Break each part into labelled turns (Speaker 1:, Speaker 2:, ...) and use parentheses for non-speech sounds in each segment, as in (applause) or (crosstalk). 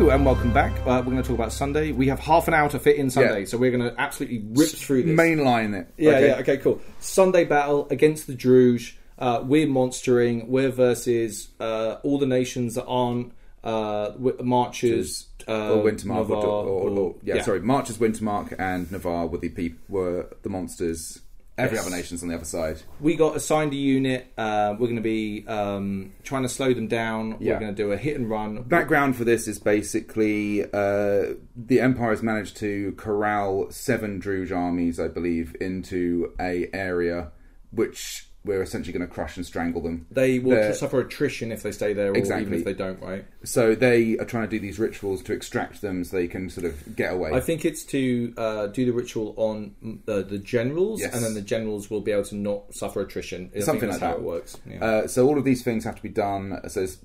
Speaker 1: Hello and welcome back. Uh, we're going to talk about Sunday. We have half an hour to fit in Sunday,
Speaker 2: Yeah.
Speaker 1: so we're going to absolutely rip through this.
Speaker 2: Mainline it.
Speaker 1: Yeah,
Speaker 2: okay?
Speaker 1: yeah, okay, cool. Sunday battle against the Druj. Uh, we're monstering. We're versus uh, all the nations that aren't uh, wi- marchers. Uh,
Speaker 2: or Wintermark, or,
Speaker 1: Navarr,
Speaker 2: or, or, yeah, sorry, Marchers, Wintermark, and Navarr were the peop- were the monsters. Every
Speaker 1: Yes.
Speaker 2: other nation's on the other side.
Speaker 1: We got assigned a unit. Uh, we're going to be um, trying to slow them down.
Speaker 2: Yeah.
Speaker 1: We're going to do a hit and run.
Speaker 2: Background for this is basically uh, the Empire has managed to corral seven Druj armies, I believe, into a area which we're essentially going to crush and strangle them.
Speaker 1: They will
Speaker 2: They're-
Speaker 1: suffer attrition if they stay there, or even
Speaker 2: Exactly.
Speaker 1: if they don't. Right?
Speaker 2: So they are trying to do these rituals to extract them so they can sort of get away.
Speaker 1: I think it's to uh, do the ritual on mm, the, the generals,
Speaker 2: Yes.
Speaker 1: and then the generals will be able to not suffer attrition. I
Speaker 2: Something
Speaker 1: that's
Speaker 2: like
Speaker 1: how
Speaker 2: that.
Speaker 1: it works. Yeah.
Speaker 2: Uh, so all of these things have to be done. So there's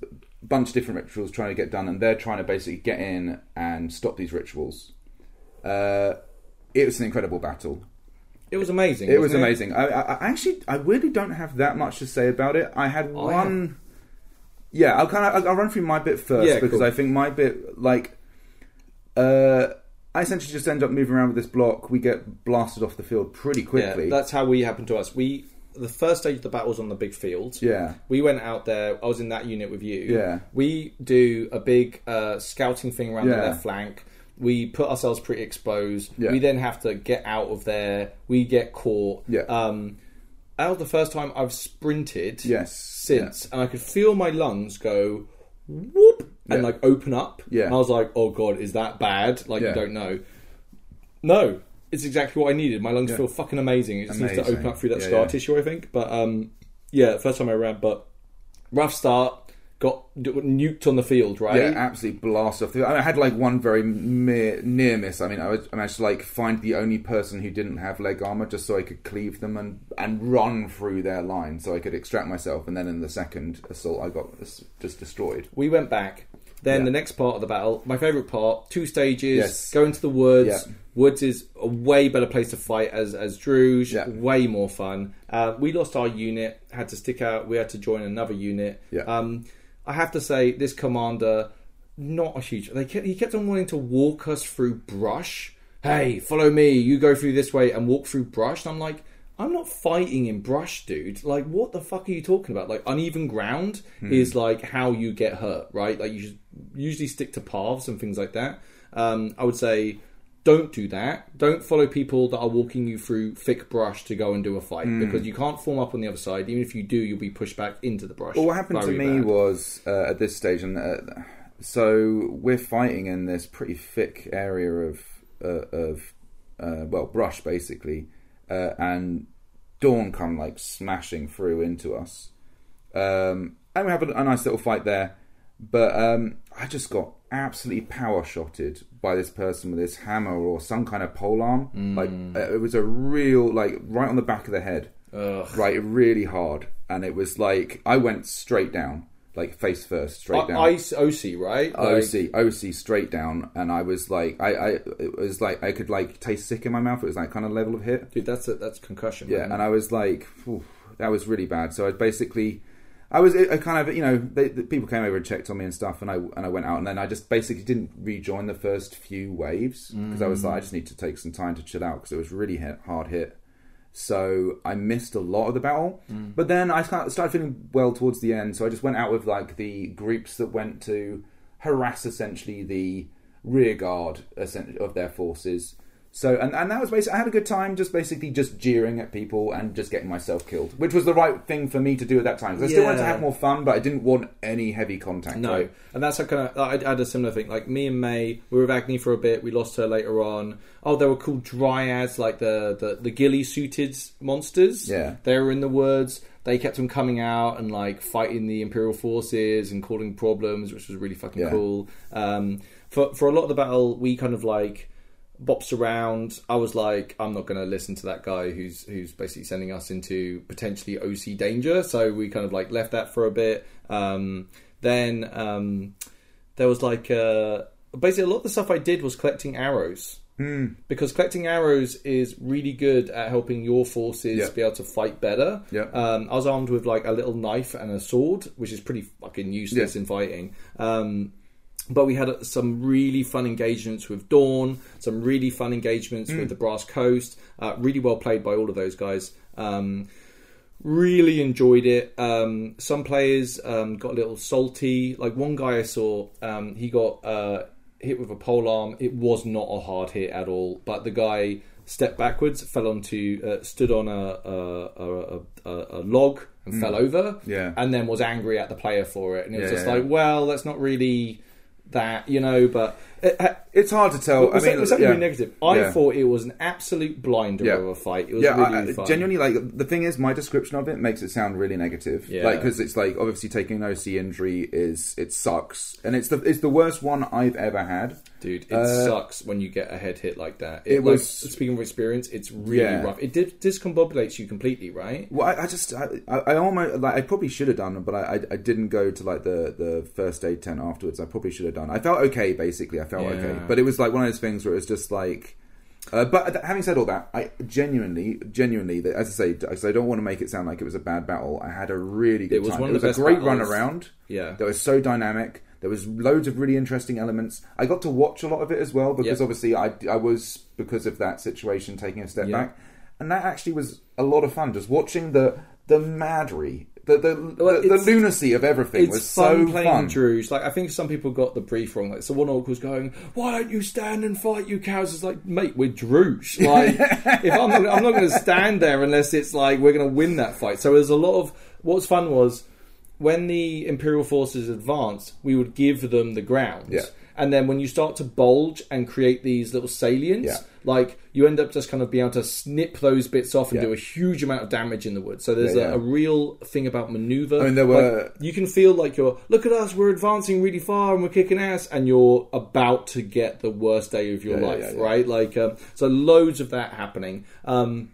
Speaker 2: a bunch of different rituals trying to get done, and they're trying to basically get in and stop these rituals. Uh, it was an incredible battle.
Speaker 1: It was amazing.
Speaker 2: It was
Speaker 1: wasn't
Speaker 2: amazing. I, I, I actually, I really don't have that much to say about it. I had
Speaker 1: I
Speaker 2: one. Yeah, I'll kind of I'll, I'll run through my bit first
Speaker 1: Yeah,
Speaker 2: because
Speaker 1: cool.
Speaker 2: I think my bit like. Uh, I essentially just end up moving around with this block. We get blasted off the field pretty quickly.
Speaker 1: Yeah, that's how we happened to us. We the first stage of the battle was on the big field.
Speaker 2: Yeah.
Speaker 1: We went out there. I was in that unit with you.
Speaker 2: Yeah.
Speaker 1: We do a big uh, scouting thing around the left flank. We put ourselves pretty exposed.
Speaker 2: Yeah.
Speaker 1: We then have to get out of there. We get caught.
Speaker 2: Yeah.
Speaker 1: Um, that was the first time I've sprinted.
Speaker 2: Yes.
Speaker 1: Since, and I could feel my lungs go whoop and
Speaker 2: Yeah.
Speaker 1: like open up.
Speaker 2: Yeah.
Speaker 1: And I was like, oh god, is that bad? Like
Speaker 2: Yeah.
Speaker 1: you don't know. No, it's exactly what I needed. My lungs
Speaker 2: Yeah.
Speaker 1: feel fucking amazing. It just needs to open up through that
Speaker 2: Yeah,
Speaker 1: scar
Speaker 2: yeah.
Speaker 1: tissue, I think. But um, yeah, first time I ran, but rough start. Got nuked on the field, right?
Speaker 2: Yeah, absolutely blast off. The, I had like one very mere, near miss. I mean, I, was, I managed to like find the only person who didn't have leg armor just so I could cleave them and and run through their line so I could extract myself. And then in the second assault, I got just destroyed.
Speaker 1: We went back. Then
Speaker 2: Yeah.
Speaker 1: the next part of the battle, my favourite part, two stages.
Speaker 2: Yes.
Speaker 1: Go into the woods.
Speaker 2: Yeah.
Speaker 1: Woods is a way better place to fight as as Druj.
Speaker 2: Yeah.
Speaker 1: Way more fun. Uh, we lost our unit. Had to stick out. We had to join another unit.
Speaker 2: Yeah.
Speaker 1: Um, I have to say, this commander, not a huge. They kept, he kept on wanting to walk us through brush. Hey, follow me. You go through this way and walk through brush. And I'm like, I'm not fighting in brush, dude. Like, what the fuck are you talking about? Like, uneven ground is like how you get hurt, right? Like, you should usually stick to paths and things like that. Um, I would say, don't do that. Don't follow people that are walking you through thick brush to go and do a fight because you can't form up on the other side. Even if you do, you'll be pushed back into the brush.
Speaker 2: Well, what happened to me
Speaker 1: bad.
Speaker 2: was uh, at this stage, and uh, so we're fighting in this pretty thick area of uh, of uh, well brush basically, uh, and dawn come like smashing through into us, um, and we have a, a nice little fight there. But um, I just got absolutely power shotted by this person with this hammer or some kind of pole arm. Like uh, it was a real like right on the back of the head
Speaker 1: Ugh.
Speaker 2: right really hard and it was like i went straight down like face first straight down
Speaker 1: I, Ice OC, right? Like,
Speaker 2: oc oc straight down and i was like i i it was like i could like taste sick in my mouth it was that kind of level of hit
Speaker 1: dude, that's a, that's concussion.
Speaker 2: yeah
Speaker 1: man.
Speaker 2: and i was like that was really bad so i basically I was I kind of you know they, the people came over and checked on me and stuff and I and I went out and then I just basically didn't rejoin the first few waves because I was like I just need to take some time to chill out because it was really hit, hard hit so I missed a lot of the battle. But then I started feeling well towards the end, so I just went out with like the groups that went to harass essentially the rear guard of their forces. So and, and that was basically I had a good time just basically just jeering at people and just getting myself killed, which was the right thing for me to do at that time. 'Cause I still wanted to
Speaker 1: Yeah.
Speaker 2: have more fun, but I didn't want any heavy contact.
Speaker 1: No, and that's a kind of I I had a similar thing. Like me and May, we were with Agni for a bit. We lost her later on. Oh, they were called dryads, like the the, the ghillie suited monsters.
Speaker 2: Yeah.
Speaker 1: they were in the woods. They kept on coming out and like fighting the imperial forces and causing problems, which was really fucking
Speaker 2: Yeah.
Speaker 1: cool. Um, for for a lot of the battle, we kind of like bops around. I was like, I'm not going to listen to that guy who's who's basically sending us into potentially OC danger. So we kind of like left that for a bit. Um, then um, there was like uh, basically a lot of the stuff I did was collecting arrows. Because collecting arrows is really good at helping your forces
Speaker 2: Yeah.
Speaker 1: be able to fight better.
Speaker 2: Yeah.
Speaker 1: Um, I was armed with like a little knife and a sword, which is pretty fucking useless
Speaker 2: Yeah.
Speaker 1: in fighting. Um, but we had uh, some really fun engagements with Dawn, some really fun engagements with the Brass Coast. Uh, really well played by all of those guys. Um, really enjoyed it. Um, some players um, got a little salty. Like one guy I saw, um, he got uh, hit with a pole arm. It was not a hard hit at all, but the guy stepped backwards, fell onto, uh, stood on a a, a, a, log and fell over.
Speaker 2: Yeah.
Speaker 1: and then was angry at the player for it. And it was
Speaker 2: Yeah,
Speaker 1: just
Speaker 2: yeah,
Speaker 1: like, well, that's not really that, you know. But it,
Speaker 2: It's hard to tell.
Speaker 1: was
Speaker 2: I mean,
Speaker 1: that, was that
Speaker 2: yeah.
Speaker 1: really negative? I
Speaker 2: Yeah.
Speaker 1: thought it was an absolute blinder
Speaker 2: Yeah.
Speaker 1: of a fight. It was
Speaker 2: yeah,
Speaker 1: really
Speaker 2: I, I- genuinely, like the thing is, my description of it makes it sound really negative.
Speaker 1: Yeah.
Speaker 2: Like because it's like obviously taking an OC injury is it sucks, and it's the it's the worst one I've ever had.
Speaker 1: Dude, it
Speaker 2: Uh,
Speaker 1: sucks when you get a head hit like that.
Speaker 2: it
Speaker 1: like,
Speaker 2: was-
Speaker 1: speaking of experience, it's really
Speaker 2: Yeah.
Speaker 1: rough. It did, discombobulates you completely, right?
Speaker 2: Well, I, I just I, I almost like I probably should have done, but I, I I didn't go to like the the first aid tent afterwards. I probably should have done. I felt okay, basically. I felt
Speaker 1: Yeah.
Speaker 2: okay, but it was like one of those things where it was just like. Uh, but having said all that, I genuinely, genuinely, as I say, because I don't want to make it sound like it was a bad battle. I had a really good
Speaker 1: It was
Speaker 2: time.
Speaker 1: one
Speaker 2: it
Speaker 1: of the
Speaker 2: was
Speaker 1: best
Speaker 2: a great run around.
Speaker 1: Yeah.
Speaker 2: that was so dynamic. There was loads of really interesting elements. I got to watch a lot of it as well because
Speaker 1: Yep.
Speaker 2: obviously I I was because of that situation taking a step
Speaker 1: Yeah.
Speaker 2: back, and that actually was a lot of fun. Just watching the the madry, the the,
Speaker 1: Well,
Speaker 2: the, the lunacy of everything was
Speaker 1: fun
Speaker 2: so
Speaker 1: playing
Speaker 2: fun.
Speaker 1: Druj. Like I think some people got the brief wrong. Like so, one orc was going, "Why don't you stand and fight, you cows?" It's like, mate, we're Druj. (laughs) Like, if I'm not, I'm not going to stand there unless it's like we're going to win that fight. So there's a lot of what's fun was when the Imperial forces advanced, we would give them the ground.
Speaker 2: Yeah.
Speaker 1: And then when you start to bulge and create these little salients,
Speaker 2: Yeah.
Speaker 1: like you end up just kind of being able to snip those bits off and
Speaker 2: Yeah.
Speaker 1: do a huge amount of damage in the wood. So there's
Speaker 2: Yeah,
Speaker 1: a, a real thing about maneuver.
Speaker 2: I mean, there
Speaker 1: Like,
Speaker 2: were-
Speaker 1: you can feel like you're look at us, we're advancing really far and we're kicking ass, and you're about to get the worst day of your life, right? Like, um, so loads of that happening. Um,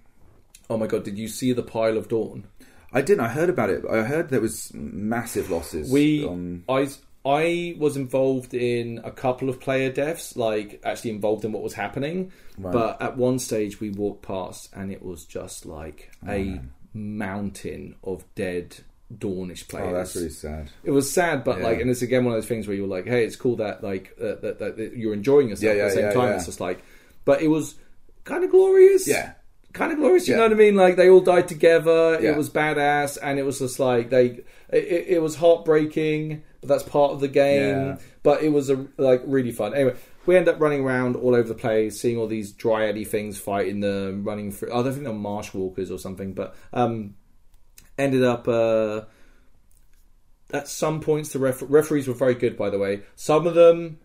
Speaker 1: oh my god, did you see the pile of dawn?
Speaker 2: I didn't. I heard about it. I heard there was massive losses.
Speaker 1: We,
Speaker 2: um,
Speaker 1: I, I was involved in a couple of player deaths, like actually involved in what was happening.
Speaker 2: Right.
Speaker 1: But at one stage, we walked past, and it was just like
Speaker 2: Oh,
Speaker 1: a mountain of dead Dawnish players.
Speaker 2: oh, that's really sad.
Speaker 1: It was sad, but
Speaker 2: Yeah.
Speaker 1: like, and it's again one of those things where you're like, "Hey, it's cool that like uh, that, that, that you're enjoying yourself."
Speaker 2: Yeah, yeah,
Speaker 1: at the same time, it's just like, but it was kind of glorious.
Speaker 2: Yeah.
Speaker 1: Kind of glorious. You
Speaker 2: Yeah.
Speaker 1: know what I mean? Like they all died together.
Speaker 2: Yeah.
Speaker 1: It was badass, and it was just like they. It, it- was heartbreaking, but that's part of the game.
Speaker 2: Yeah.
Speaker 1: But it was a, like really fun. Anyway, we end up running around all over the place, seeing all these dryady things fighting them, running through. I don't think they're marsh walkers or something, but um, ended up. Uh, at some points, the ref- referees were very good. By the way, some of them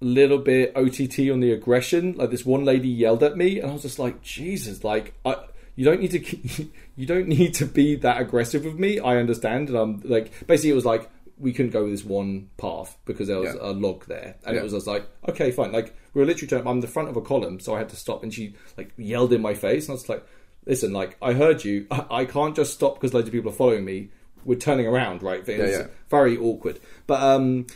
Speaker 1: little bit OTT on the aggression. Like this one lady yelled at me, and I was just like, Jesus, like I. You don't need to. (laughs) You don't need to be that aggressive with me. I understand, and I'm like, basically, it was like we couldn't go with this one path because there was
Speaker 2: Yeah.
Speaker 1: a log there, and
Speaker 2: Yeah.
Speaker 1: it was just like, okay, fine. Like we were literally. Trying, I'm the front of a column, so I had to stop, and she like yelled in my face, and I was like, listen, like I heard you. I, I can't just stop because loads of people are following me. We're turning around, right? Was
Speaker 2: yeah.
Speaker 1: very awkward. But um,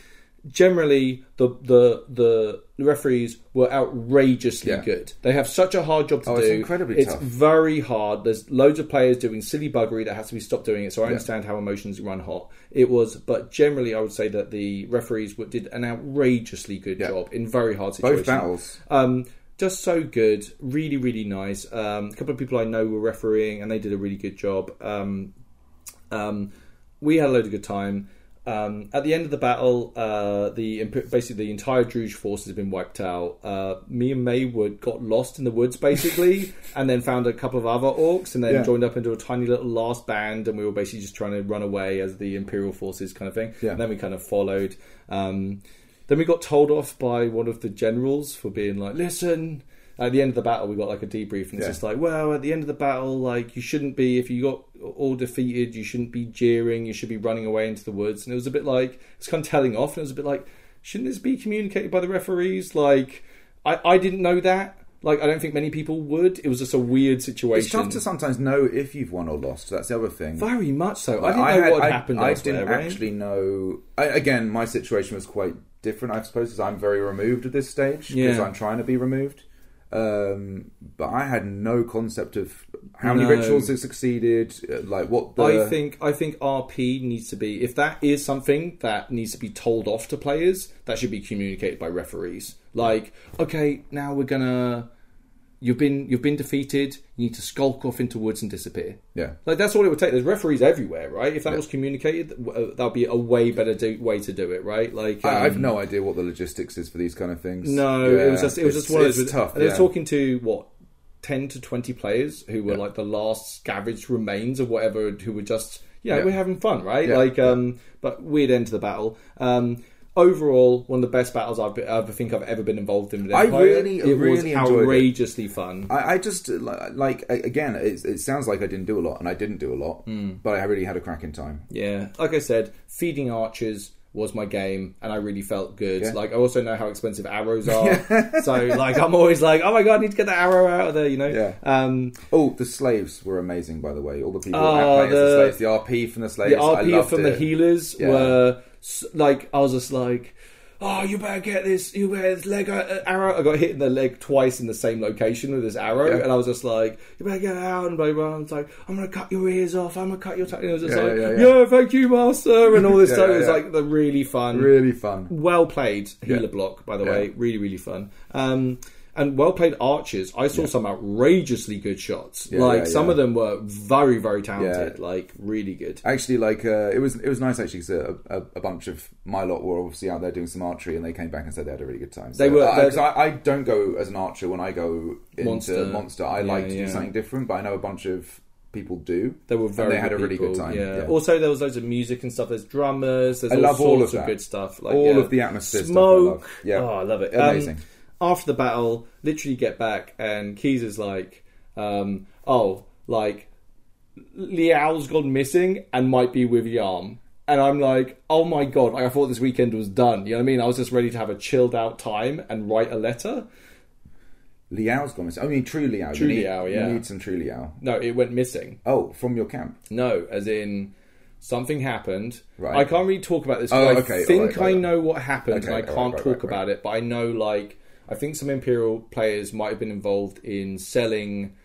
Speaker 1: generally, the the the referees were outrageously
Speaker 2: Yeah.
Speaker 1: good. They have such a hard job to
Speaker 2: Oh,
Speaker 1: do.
Speaker 2: it's incredibly
Speaker 1: It's
Speaker 2: tough.
Speaker 1: very hard. There's loads of players doing silly buggery that has to be stopped doing it. So I understand how emotions run hot. It was, but generally, I would say that the referees were- did an outrageously good
Speaker 2: Yeah.
Speaker 1: job in very hard situations.
Speaker 2: Both battles.
Speaker 1: Um, just so good, really, really nice. Um, a couple of people I know were refereeing, and they did a really good job. Um, um, we had a load of good time. Um, at the end of the battle, uh, the basically the entire Druj force has been wiped out. Uh, me and Maywood got lost in the woods basically, (laughs) and then found a couple of other orcs, and then
Speaker 2: Yeah.
Speaker 1: joined up into a tiny little last band, and we were basically just trying to run away as the Imperial forces kind of thing.
Speaker 2: Yeah.
Speaker 1: And then we kind of followed. Um, then we got told off by one of the generals for being like, "Listen." At the end of the battle, we got like a debrief, and it's
Speaker 2: Yeah.
Speaker 1: just like, well, at the end of the battle, like you shouldn't be if you got all defeated, you shouldn't be jeering, you should be running away into the woods. And it was a bit like it's kind of telling off, and it was a bit like, shouldn't this be communicated by the referees? Like, I I didn't know that. Like, I don't think many people would. It was just a weird situation.
Speaker 2: It's tough to sometimes know if you've won or lost. That's the other thing.
Speaker 1: Very much so. I didn't know
Speaker 2: had-
Speaker 1: what
Speaker 2: I-
Speaker 1: happened.
Speaker 2: I didn't
Speaker 1: right?
Speaker 2: actually know. I, again, my situation was quite different, I suppose, because I'm very removed at this stage because
Speaker 1: Yeah.
Speaker 2: I'm trying to be removed. Um, but I had no concept of how many
Speaker 1: No.
Speaker 2: rituals had succeeded, uh, like what the.
Speaker 1: I think I think RP needs to be if that is something that needs to be told off to players, that should be communicated by referees. Like, okay, now we're gonna you've been you've been defeated. You need to skulk off into woods and disappear.
Speaker 2: Yeah.
Speaker 1: Like that's all it would take. There's referees everywhere, right? If that
Speaker 2: Yeah.
Speaker 1: was communicated, uh, that'd be a way better do, way to do it, right? Like
Speaker 2: I, I've
Speaker 1: um,
Speaker 2: no idea what the logistics is for these kind of things.
Speaker 1: No,
Speaker 2: Yeah,
Speaker 1: it was just it was
Speaker 2: it's-
Speaker 1: just one of those.
Speaker 2: tough.
Speaker 1: And they
Speaker 2: yeah.
Speaker 1: talking to what ten to twenty players who were
Speaker 2: Yeah.
Speaker 1: like the last scavenged remains of whatever, who were just yeah,
Speaker 2: Yeah.
Speaker 1: we're having fun, right?
Speaker 2: Yeah.
Speaker 1: Like, um, but weird end to the battle. Um, overall, one of the best battles I've been, I think I've ever been involved in.
Speaker 2: I really,
Speaker 1: it was
Speaker 2: really it.
Speaker 1: outrageously fun.
Speaker 2: I, I just uh, like again. It, it sounds like I didn't do a lot, and I didn't do a lot,
Speaker 1: Hmm.
Speaker 2: but I really had a cracking time.
Speaker 1: Yeah, like I said, feeding archers was my game, and I really felt good.
Speaker 2: Yeah.
Speaker 1: Like I also know how expensive arrows (laughs) are, so like I'm always like, oh my god, I need to get that arrow out of there, you know.
Speaker 2: Yeah.
Speaker 1: Um,
Speaker 2: Oh, the slaves were amazing, by the way. All the people as the
Speaker 1: the-
Speaker 2: slaves, the RP from the slaves,
Speaker 1: the RP from the healers
Speaker 2: Yeah.
Speaker 1: were like I was just like, oh, you better get this. You better this leg uh, arrow. I got hit in the leg twice in the same location with this arrow,
Speaker 2: Yeah.
Speaker 1: and I was just like, you better get out and blah blah. blah. I was like, I'm gonna cut your ears off. I'm gonna cut your. T-. And it was just
Speaker 2: Yeah,
Speaker 1: like,
Speaker 2: yeah,
Speaker 1: yeah, thank you, master, and all this (laughs) stuff. it was like the really fun,
Speaker 2: Really fun.
Speaker 1: well played healer block, by the way, really really fun. Um, and well played archers. I saw some outrageously good shots.
Speaker 2: Yeah,
Speaker 1: like
Speaker 2: yeah,
Speaker 1: some
Speaker 2: yeah.
Speaker 1: of them were very very talented.
Speaker 2: Yeah.
Speaker 1: Like really good.
Speaker 2: Actually, like uh, it was, it was nice actually because a, a, a bunch of my lot were obviously out there doing some archery, and they came back and said they had a really good time. So,
Speaker 1: They were-
Speaker 2: uh, I, I don't go as an archer when I go into
Speaker 1: Monster.
Speaker 2: monster. I
Speaker 1: Yeah,
Speaker 2: like to
Speaker 1: yeah.
Speaker 2: do something different, but I know a bunch of people do.
Speaker 1: They were
Speaker 2: and
Speaker 1: very.
Speaker 2: they had a really
Speaker 1: people,
Speaker 2: good time.
Speaker 1: Yeah.
Speaker 2: Yeah.
Speaker 1: Also, there was loads of music and stuff. There's drummers. There's
Speaker 2: I
Speaker 1: all
Speaker 2: love all
Speaker 1: sorts
Speaker 2: of
Speaker 1: of, good stuff. Like
Speaker 2: All
Speaker 1: yeah.
Speaker 2: of the atmosphere stuff I
Speaker 1: smoke.
Speaker 2: love. Yeah.
Speaker 1: Oh, I love it. Um,
Speaker 2: Amazing.
Speaker 1: After the battle, literally get back, and Keys is like, um, "Oh, like Liao's gone missing and might be with Yarm." And I'm like, "Oh my god!" Like I thought this weekend was done. You know what I mean? I was just ready to have a chilled out time and write a letter.
Speaker 2: Liao's gone missing. I mean, True Liao.
Speaker 1: True
Speaker 2: you need,
Speaker 1: Liao, yeah.
Speaker 2: You need some True Liao.
Speaker 1: No, it went missing.
Speaker 2: Oh, from your camp.
Speaker 1: No, as in something happened.
Speaker 2: Right.
Speaker 1: I can't really talk about this.
Speaker 2: Oh,
Speaker 1: I
Speaker 2: okay,
Speaker 1: think
Speaker 2: alright,
Speaker 1: I
Speaker 2: right.
Speaker 1: know what happened,
Speaker 2: Okay,
Speaker 1: and I can't
Speaker 2: right,
Speaker 1: talk
Speaker 2: right,
Speaker 1: about it. But I know, like, I think some Imperial players might have been involved in selling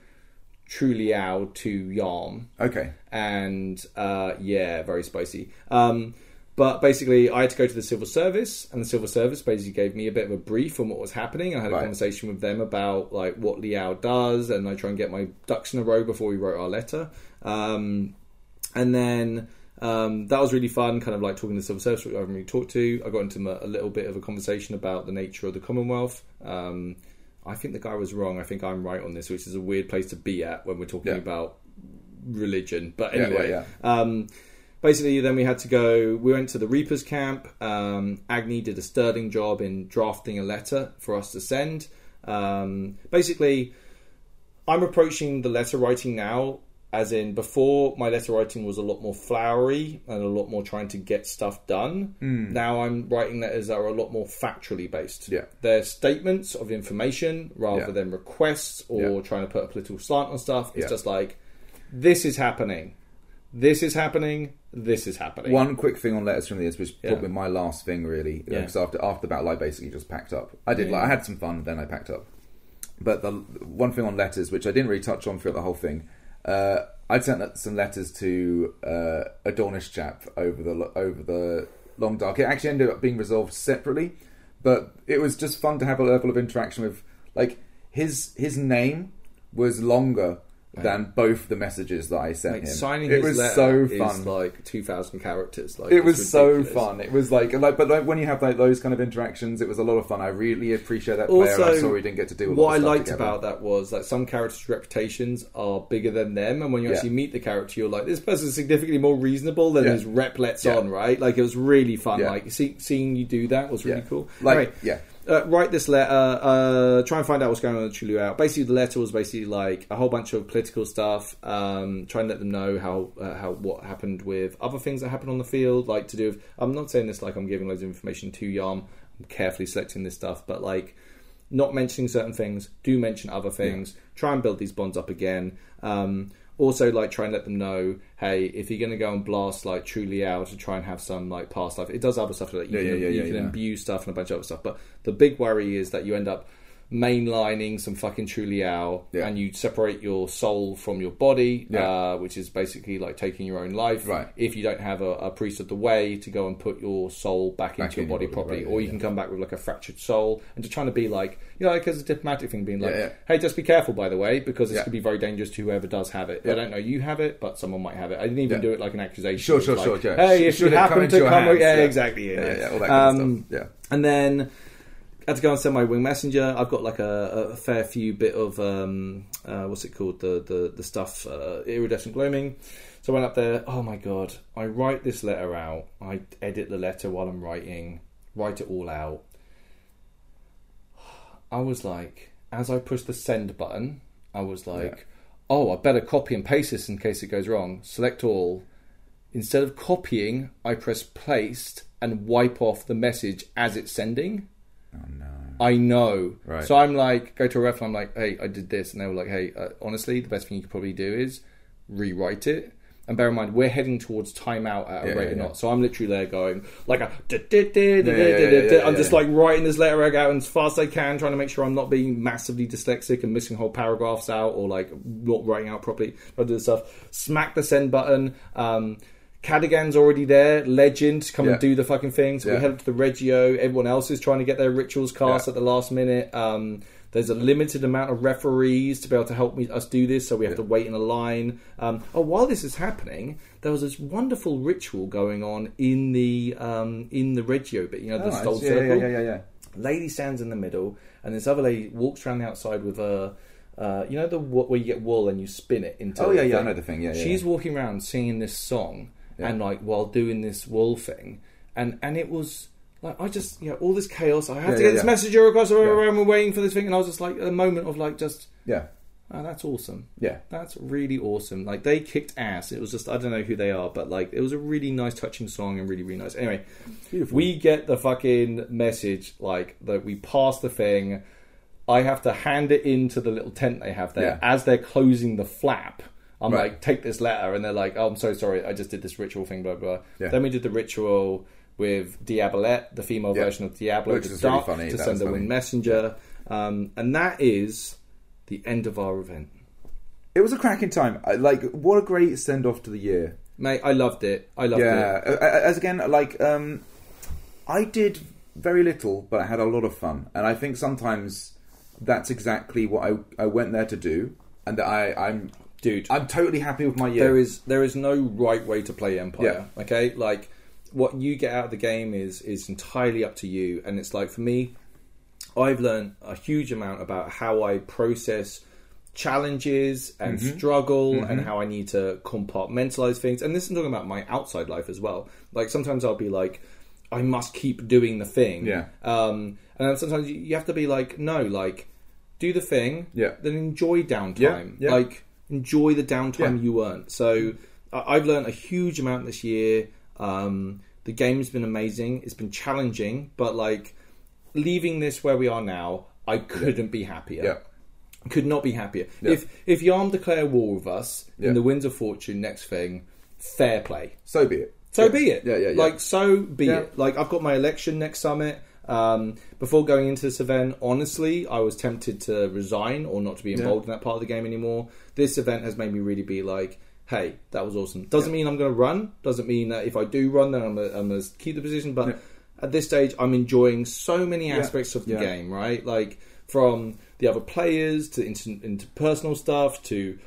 Speaker 1: True Liao to Yarm,
Speaker 2: Okay.
Speaker 1: and uh, yeah, very spicy. Um, but basically, I had to go to the civil service, and the civil service basically gave me a bit of a brief on what was happening. I had a
Speaker 2: Right.
Speaker 1: conversation with them about like what Liao does, and I try and get my ducks in a row before we wrote our letter. Um, and then um, that was really fun, kind of like talking to the civil service, which I haven't really talked to. I got into a, a little bit of a conversation about the nature of the Commonwealth. Um, I think the guy was wrong. I think I'm right on this, which is a weird place to be at when we're talking
Speaker 2: Yeah.
Speaker 1: about religion. But
Speaker 2: Yeah,
Speaker 1: anyway,
Speaker 2: yeah,
Speaker 1: Um, basically, then we had to go. We went to the Reapers camp. Um, Agni did a sterling job in drafting a letter for us to send. Um, basically, I'm approaching the letter writing now as in before my letter writing was a lot more flowery and a lot more trying to get stuff done. Hmm. Now I'm writing letters that are a lot more factually based.
Speaker 2: Yeah.
Speaker 1: They're statements of information rather
Speaker 2: Yeah.
Speaker 1: than requests or
Speaker 2: Yeah.
Speaker 1: trying to put a political slant on stuff. It's
Speaker 2: Yeah.
Speaker 1: just like this is happening. This is happening. This is happening.
Speaker 2: One quick thing on letters from the which
Speaker 1: Yeah.
Speaker 2: probably my last thing really, because after after the battle, I basically just packed up. I did like I had some fun, then I packed up. But the one thing on letters, which I didn't really touch on throughout the whole thing, uh, I'd sent some letters to uh, a Dawnish chap over the over the long dark. It actually ended up being resolved separately, but it was just fun to have a level of interaction with. Like his his name was longer than both the messages that I sent
Speaker 1: like
Speaker 2: him.
Speaker 1: signing
Speaker 2: it
Speaker 1: his
Speaker 2: was
Speaker 1: letter
Speaker 2: so
Speaker 1: is
Speaker 2: fun
Speaker 1: like two thousand characters. Like
Speaker 2: it
Speaker 1: it's
Speaker 2: was so fun. It was like, like, but like when you have like those kind of interactions, it was a lot of fun. I really appreciate that player.
Speaker 1: Also,
Speaker 2: I'm sorry we didn't get to do a
Speaker 1: what I liked
Speaker 2: together.
Speaker 1: about that was that some characters' reputations are bigger than them, and when you
Speaker 2: Yeah.
Speaker 1: actually meet the character, you're like, this person's significantly more reasonable than
Speaker 2: Yeah.
Speaker 1: his rep lets
Speaker 2: Yeah.
Speaker 1: on, right? Like it was really fun.
Speaker 2: Yeah.
Speaker 1: Like see, seeing you do that was really
Speaker 2: Yeah.
Speaker 1: cool.
Speaker 2: Like,
Speaker 1: Anyway,
Speaker 2: yeah,
Speaker 1: uh, write this letter. Uh, try and find out what's going on with True Liao. Basically, the letter was basically like a whole bunch of political stuff. Um, try and let them know how uh, how what happened with other things that happened on the field, like to do. With, I'm not saying this like I'm giving loads of information to Yarm. I'm carefully selecting this stuff, but like not mentioning certain things. Do mention other things. Try and build these bonds up again. Um, also, like try and let them know, hey, if you're going to go and blast like True Liao to try and have some like past life, it does other stuff like you
Speaker 2: Yeah,
Speaker 1: can,
Speaker 2: yeah, yeah,
Speaker 1: you can imbue stuff and a bunch of other stuff. But the big worry is that you end up mainlining some fucking True Liao,
Speaker 2: Yeah.
Speaker 1: and you separate your soul from your body,
Speaker 2: Yeah.
Speaker 1: uh, which is basically like taking your own life.
Speaker 2: Right.
Speaker 1: If you don't have a, a priest of the way to go and put your soul back,
Speaker 2: Back
Speaker 1: into your
Speaker 2: in
Speaker 1: body
Speaker 2: your-
Speaker 1: properly,
Speaker 2: right,
Speaker 1: or you
Speaker 2: yeah.
Speaker 1: can come back with like a fractured soul, and just trying to be like, you know, like as a diplomatic thing, being like, hey, just be careful, by the way, because this could be very dangerous to whoever does have it. I don't know you have it, but someone might have it. I didn't even do it like an accusation.
Speaker 2: Sure, sure,
Speaker 1: like,
Speaker 2: sure, yeah.
Speaker 1: Hey, if
Speaker 2: should
Speaker 1: you happen to come,
Speaker 2: hands?
Speaker 1: yeah, exactly, yeah,
Speaker 2: Yeah,
Speaker 1: yeah.
Speaker 2: all that kind of
Speaker 1: Um,
Speaker 2: stuff. Yeah.
Speaker 1: And then had to go and send my wing messenger. I've got like a, a fair few bit of um, uh, what's it called the the the stuff uh, iridescent gloaming. So I went up there. Oh my god! I write this letter out. I edit the letter while I'm writing. Write it all out. I was like, as I pushed the send button, I was like,
Speaker 2: Yeah.
Speaker 1: oh, I better copy and paste this in case it goes wrong. Select all. Instead of copying, I press paste and wipe off the message as it's sending.
Speaker 2: Oh no.
Speaker 1: I know.
Speaker 2: Right.
Speaker 1: So I'm like, go to a ref and I'm like, hey, I did this. And they were like, hey, uh, honestly, the best thing you could probably do is rewrite it. And bear in mind, we're heading towards timeout at a
Speaker 2: Yeah,
Speaker 1: rate
Speaker 2: yeah,
Speaker 1: of
Speaker 2: yeah.
Speaker 1: knots. So I'm literally there going, like, I'm just like writing this letter out as fast as I can, trying to make sure I'm not being massively dyslexic and missing whole paragraphs out or like not writing out properly. I do this stuff. Smack the send button. Um, Cadigan's already there, legend, come
Speaker 2: Yeah.
Speaker 1: and do the fucking thing. So we head up to the Regio. Everyone else is trying to get their rituals cast
Speaker 2: Yeah.
Speaker 1: at the last minute. Um, there's a limited amount of referees to be able to help me, us do this, so we have to wait in a line. Um, oh, while this is happening, there was this wonderful ritual going on in the um, in the Regio bit. You know, the
Speaker 2: Oh, nice. Yeah,
Speaker 1: Circle.
Speaker 2: yeah, yeah, yeah, yeah.
Speaker 1: Lady stands in the middle, and this other lady walks around the outside with a. Uh, you know the where you get wool and you spin it into.
Speaker 2: Oh, yeah, yeah, I know the thing, yeah, yeah,
Speaker 1: She's
Speaker 2: yeah.
Speaker 1: walking around singing this song,
Speaker 2: Yeah.
Speaker 1: and like while doing this wool thing, and and it was like I just you know all this chaos. I have
Speaker 2: Yeah,
Speaker 1: to
Speaker 2: yeah,
Speaker 1: get this
Speaker 2: yeah.
Speaker 1: messenger across. and
Speaker 2: Yeah.
Speaker 1: We're waiting for this thing, and I was just like a moment of like just
Speaker 2: Yeah.
Speaker 1: oh, that's awesome.
Speaker 2: Yeah.
Speaker 1: That's really awesome. Like they kicked ass. It was just I don't know who they are, but like it was a really nice, touching song and really, really nice. Anyway,
Speaker 2: Beautiful.
Speaker 1: we get the fucking message like that we pass the thing. I have to hand it into the little tent they have there
Speaker 2: Yeah.
Speaker 1: as they're closing the flap. I'm
Speaker 2: Right.
Speaker 1: like, take this letter, and they're like, oh, I'm so sorry, I just did this ritual thing, blah blah.
Speaker 2: Yeah.
Speaker 1: Then we did the ritual with Diabolette, the female
Speaker 2: Yeah.
Speaker 1: version of Diablo,
Speaker 2: Which is really funny,
Speaker 1: to
Speaker 2: that
Speaker 1: send the winged messenger, um, and that is the end of our event.
Speaker 2: It was a cracking time. I- Like, what a great send off to the year.
Speaker 1: Mate, I loved it. I loved
Speaker 2: yeah.
Speaker 1: it.
Speaker 2: Uh, As again, like, um, I did very little, but I had a lot of fun, and I think sometimes that's exactly what I I went there to do, and that I I'm
Speaker 1: Dude,
Speaker 2: I'm totally happy with my year.
Speaker 1: there is there is no right way to play Empire. Okay, like what you get out of the game is is entirely up to you, and it's like for me, I've learned a huge amount about how I process challenges and
Speaker 2: Mm-hmm.
Speaker 1: struggle and how I need to compartmentalize things. And this is talking about my outside life as well. Like sometimes I'll be like, I must keep doing the thing.
Speaker 2: Yeah.
Speaker 1: Um, and then sometimes you- you have to be like, no, like do the thing.
Speaker 2: Yeah.
Speaker 1: Then enjoy downtime.
Speaker 2: Yeah, yeah.
Speaker 1: Like enjoy the downtime
Speaker 2: Yeah.
Speaker 1: you earn. So I've learned a huge amount this year. Um, the game's been amazing. It's been challenging, but like leaving this where we are now, I couldn't be happier.
Speaker 2: Yeah.
Speaker 1: Could not be happier.
Speaker 2: Yeah.
Speaker 1: If if Yarm declare war with us
Speaker 2: Yeah.
Speaker 1: in the Winds of Fortune next thing, fair play.
Speaker 2: so be it.
Speaker 1: So
Speaker 2: Yeah.
Speaker 1: be it.
Speaker 2: Yeah, yeah, yeah.
Speaker 1: Like so be
Speaker 2: Yeah.
Speaker 1: it. Like I've got my election next summit. Um, before going into this event, honestly, I was tempted to resign or not to be involved in that part of the game anymore. This event has made me really be like, hey, that was awesome. Doesn't mean I'm going to run. Doesn't mean that if I do run, then I'm going to keep the position. But
Speaker 2: Yeah.
Speaker 1: at this stage, I'm enjoying so many aspects of the
Speaker 2: Yeah.
Speaker 1: game. Right, like from the other players to inter- interpersonal stuff to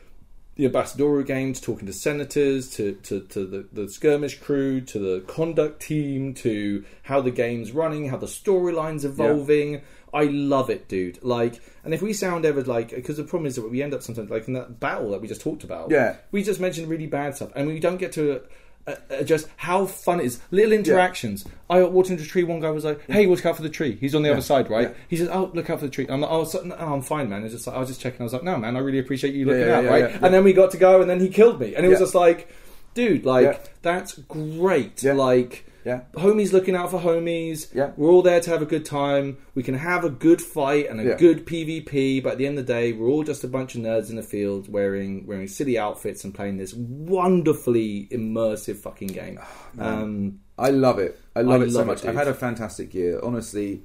Speaker 1: the ambassadorial games, talking to senators, to, to, to the, the skirmish crew, to the conduct team, to how the game's running, how the storyline's evolving. I love it, dude. Like, and if we sound ever like, because the problem is that we end up sometimes like in that battle that we just talked about.
Speaker 2: Yeah.
Speaker 1: we just mentioned really bad stuff, and we don't get to. Uh, uh, just how fun it is little interactions. I walked into a tree. One guy was like, "Hey, watch out for the tree. He's on the other side, right?"
Speaker 2: Yeah.
Speaker 1: He says, "Oh, look out for the tree." I'm like, "Oh, so, no, I'm fine, man." It's just like I was just checking. I was like, "No, man, I really appreciate you looking
Speaker 2: yeah,
Speaker 1: out,
Speaker 2: yeah,
Speaker 1: right?"
Speaker 2: yeah, yeah.
Speaker 1: And then we got to go, and then he killed me, and it was just like, dude, like
Speaker 2: Yeah.
Speaker 1: that's great.
Speaker 2: Yeah.
Speaker 1: Like,
Speaker 2: Yeah.
Speaker 1: homies looking out for homies.
Speaker 2: Yeah.
Speaker 1: we're all there to have a good time. We can have a good fight and a
Speaker 2: Yeah.
Speaker 1: good PvP, but at the end of the day, we're all just a bunch of nerds in the field wearing wearing silly outfits and playing this wonderfully immersive fucking game. um,
Speaker 2: I love it. I love
Speaker 1: I
Speaker 2: it so
Speaker 1: love it,
Speaker 2: much. I've had a fantastic year. Honestly,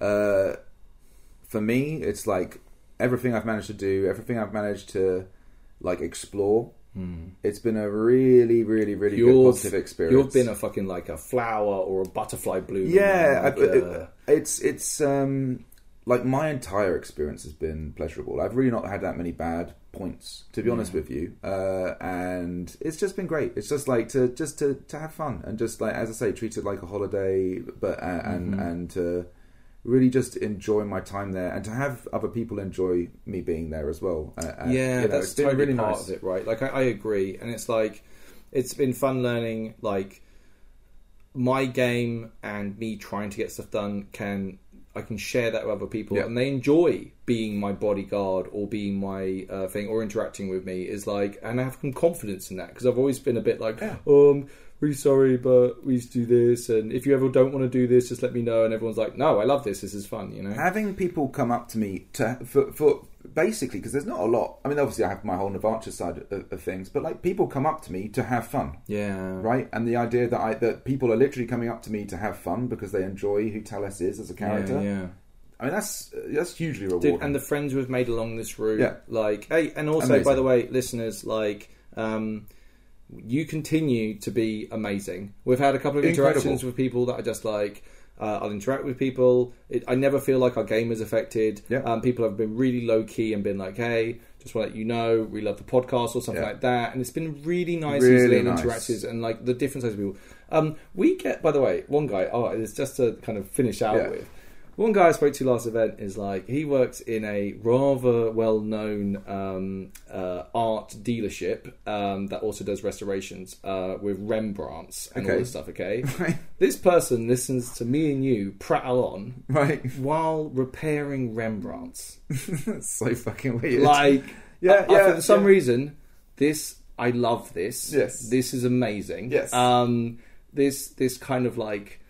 Speaker 2: uh, for me, it's like everything I've managed to do, everything I've managed to like explore. It's been a really, really, really good positive experience.
Speaker 1: you've been a fucking like a flower or a butterfly bloom.
Speaker 2: yeah,
Speaker 1: like,
Speaker 2: I-
Speaker 1: uh,
Speaker 2: it's it's um like my entire experience has been pleasurable. I've really not had that many bad points, to be honest with you, uh, and it's just been great. It's just like to just to, to have fun and just like as I say, treat it like a holiday, but uh, and
Speaker 1: Mm-hmm.
Speaker 2: and to really just enjoy my time there and to have other people enjoy me being there as well. Uh, and,
Speaker 1: yeah,
Speaker 2: you know,
Speaker 1: that's totally
Speaker 2: really
Speaker 1: part
Speaker 2: nice.
Speaker 1: of it, right? Like I, I agree, and it's like it's been fun learning like my game and me trying to get stuff done can I can share that with other people, and they enjoy being my bodyguard or being my uh, thing or interacting with me. Is like, and I have some confidence in that because I've always been a bit like,
Speaker 2: Yeah.
Speaker 1: I'm really sorry, but we used to do this, and if you ever don't want to do this, just let me know. And everyone's like, no, I love this. This is fun, you know.
Speaker 2: having people come up to me to for, for basically because there's not a lot. I mean, obviously I have my whole Navacha side of, of things, but like people come up to me to have fun,
Speaker 1: Yeah,
Speaker 2: right? And the idea that I that people are literally coming up to me to have fun because they enjoy who Talis is as a character.
Speaker 1: Yeah, yeah.
Speaker 2: I mean, that's that's hugely rewarding.
Speaker 1: Dude, and the friends we've made along this route,
Speaker 2: Yeah.
Speaker 1: like, hey, and also,
Speaker 2: Amazing.
Speaker 1: by the way, listeners, like, um, you continue to be amazing. We've had a couple of
Speaker 2: Incredible.
Speaker 1: interactions with people that are just like, uh, I'll interact with people. It, I never feel like our game is affected.
Speaker 2: Yeah.
Speaker 1: Um, people have been really low key and been like, hey, just want to let you know, we love the podcast or something
Speaker 2: Yeah.
Speaker 1: like that. And it's been really nice
Speaker 2: Really
Speaker 1: these
Speaker 2: nice.
Speaker 1: interactions and like the different types of people. Um, we get, by the way, one guy. Oh, it's just to kind of finish out
Speaker 2: Yeah.
Speaker 1: with. One guy I spoke to last event is like he works in a rather well-known um, uh, art dealership um, that also does restorations uh, with Rembrandts and all this stuff. Okay, (laughs)
Speaker 2: right,
Speaker 1: this person listens to me and you prattle on
Speaker 2: right,
Speaker 1: while repairing Rembrandts.
Speaker 2: that's (laughs) so fucking weird.
Speaker 1: Like,
Speaker 2: Yeah,
Speaker 1: uh,
Speaker 2: yeah,
Speaker 1: For some
Speaker 2: yeah.
Speaker 1: reason, this I love this.
Speaker 2: Yes.
Speaker 1: this is amazing.
Speaker 2: Yes.
Speaker 1: Um, this this kind of like.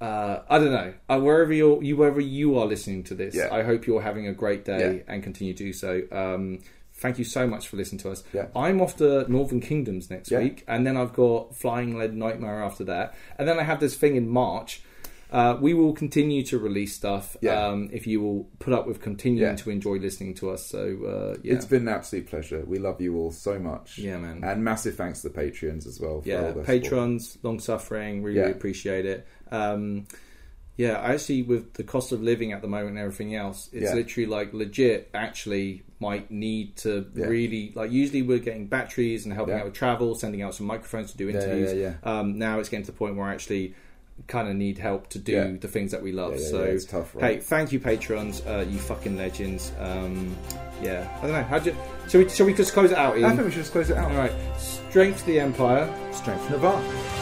Speaker 1: Uh, I don't know. Uh, wherever you're, you wherever you are listening to this,
Speaker 2: Yeah.
Speaker 1: I hope you're having a great day
Speaker 2: Yeah.
Speaker 1: and continue to do so. Um, thank you so much for listening to us.
Speaker 2: Yeah.
Speaker 1: I'm off to Northern Kingdoms next week, and then I've got Flying Lead Nightmare after that, and then I have this thing in March. Uh, we will continue to release stuff
Speaker 2: Yeah.
Speaker 1: um, if you will put up with continuing
Speaker 2: Yeah.
Speaker 1: to enjoy listening to us. So uh, yeah,
Speaker 2: It's been an absolute pleasure. We love you all so much.
Speaker 1: Yeah, man.
Speaker 2: And massive thanks to the Patreons as well. For
Speaker 1: yeah,
Speaker 2: support.
Speaker 1: patrons, long suffering, really, really appreciate it. Um, yeah, I actually, with the cost of living at the moment and everything else, it's literally like legit. Actually, might need to
Speaker 2: Yeah.
Speaker 1: really like. Usually, we're getting batteries and helping
Speaker 2: Yeah.
Speaker 1: out with travel, sending out some microphones to do interviews.
Speaker 2: yeah,
Speaker 1: Um, now it's getting to the point where actually kind of need help to do
Speaker 2: Yeah.
Speaker 1: the things that we love.
Speaker 2: Yeah, yeah,
Speaker 1: so
Speaker 2: it's tough, right?
Speaker 1: hey, thank you, patrons, uh, you fucking legends. Um, yeah, I don't know. How do you, shall we? Shall we just close it out?
Speaker 2: I think we should just close it out.
Speaker 1: All right, strength to the empire.
Speaker 2: Strength Navarr.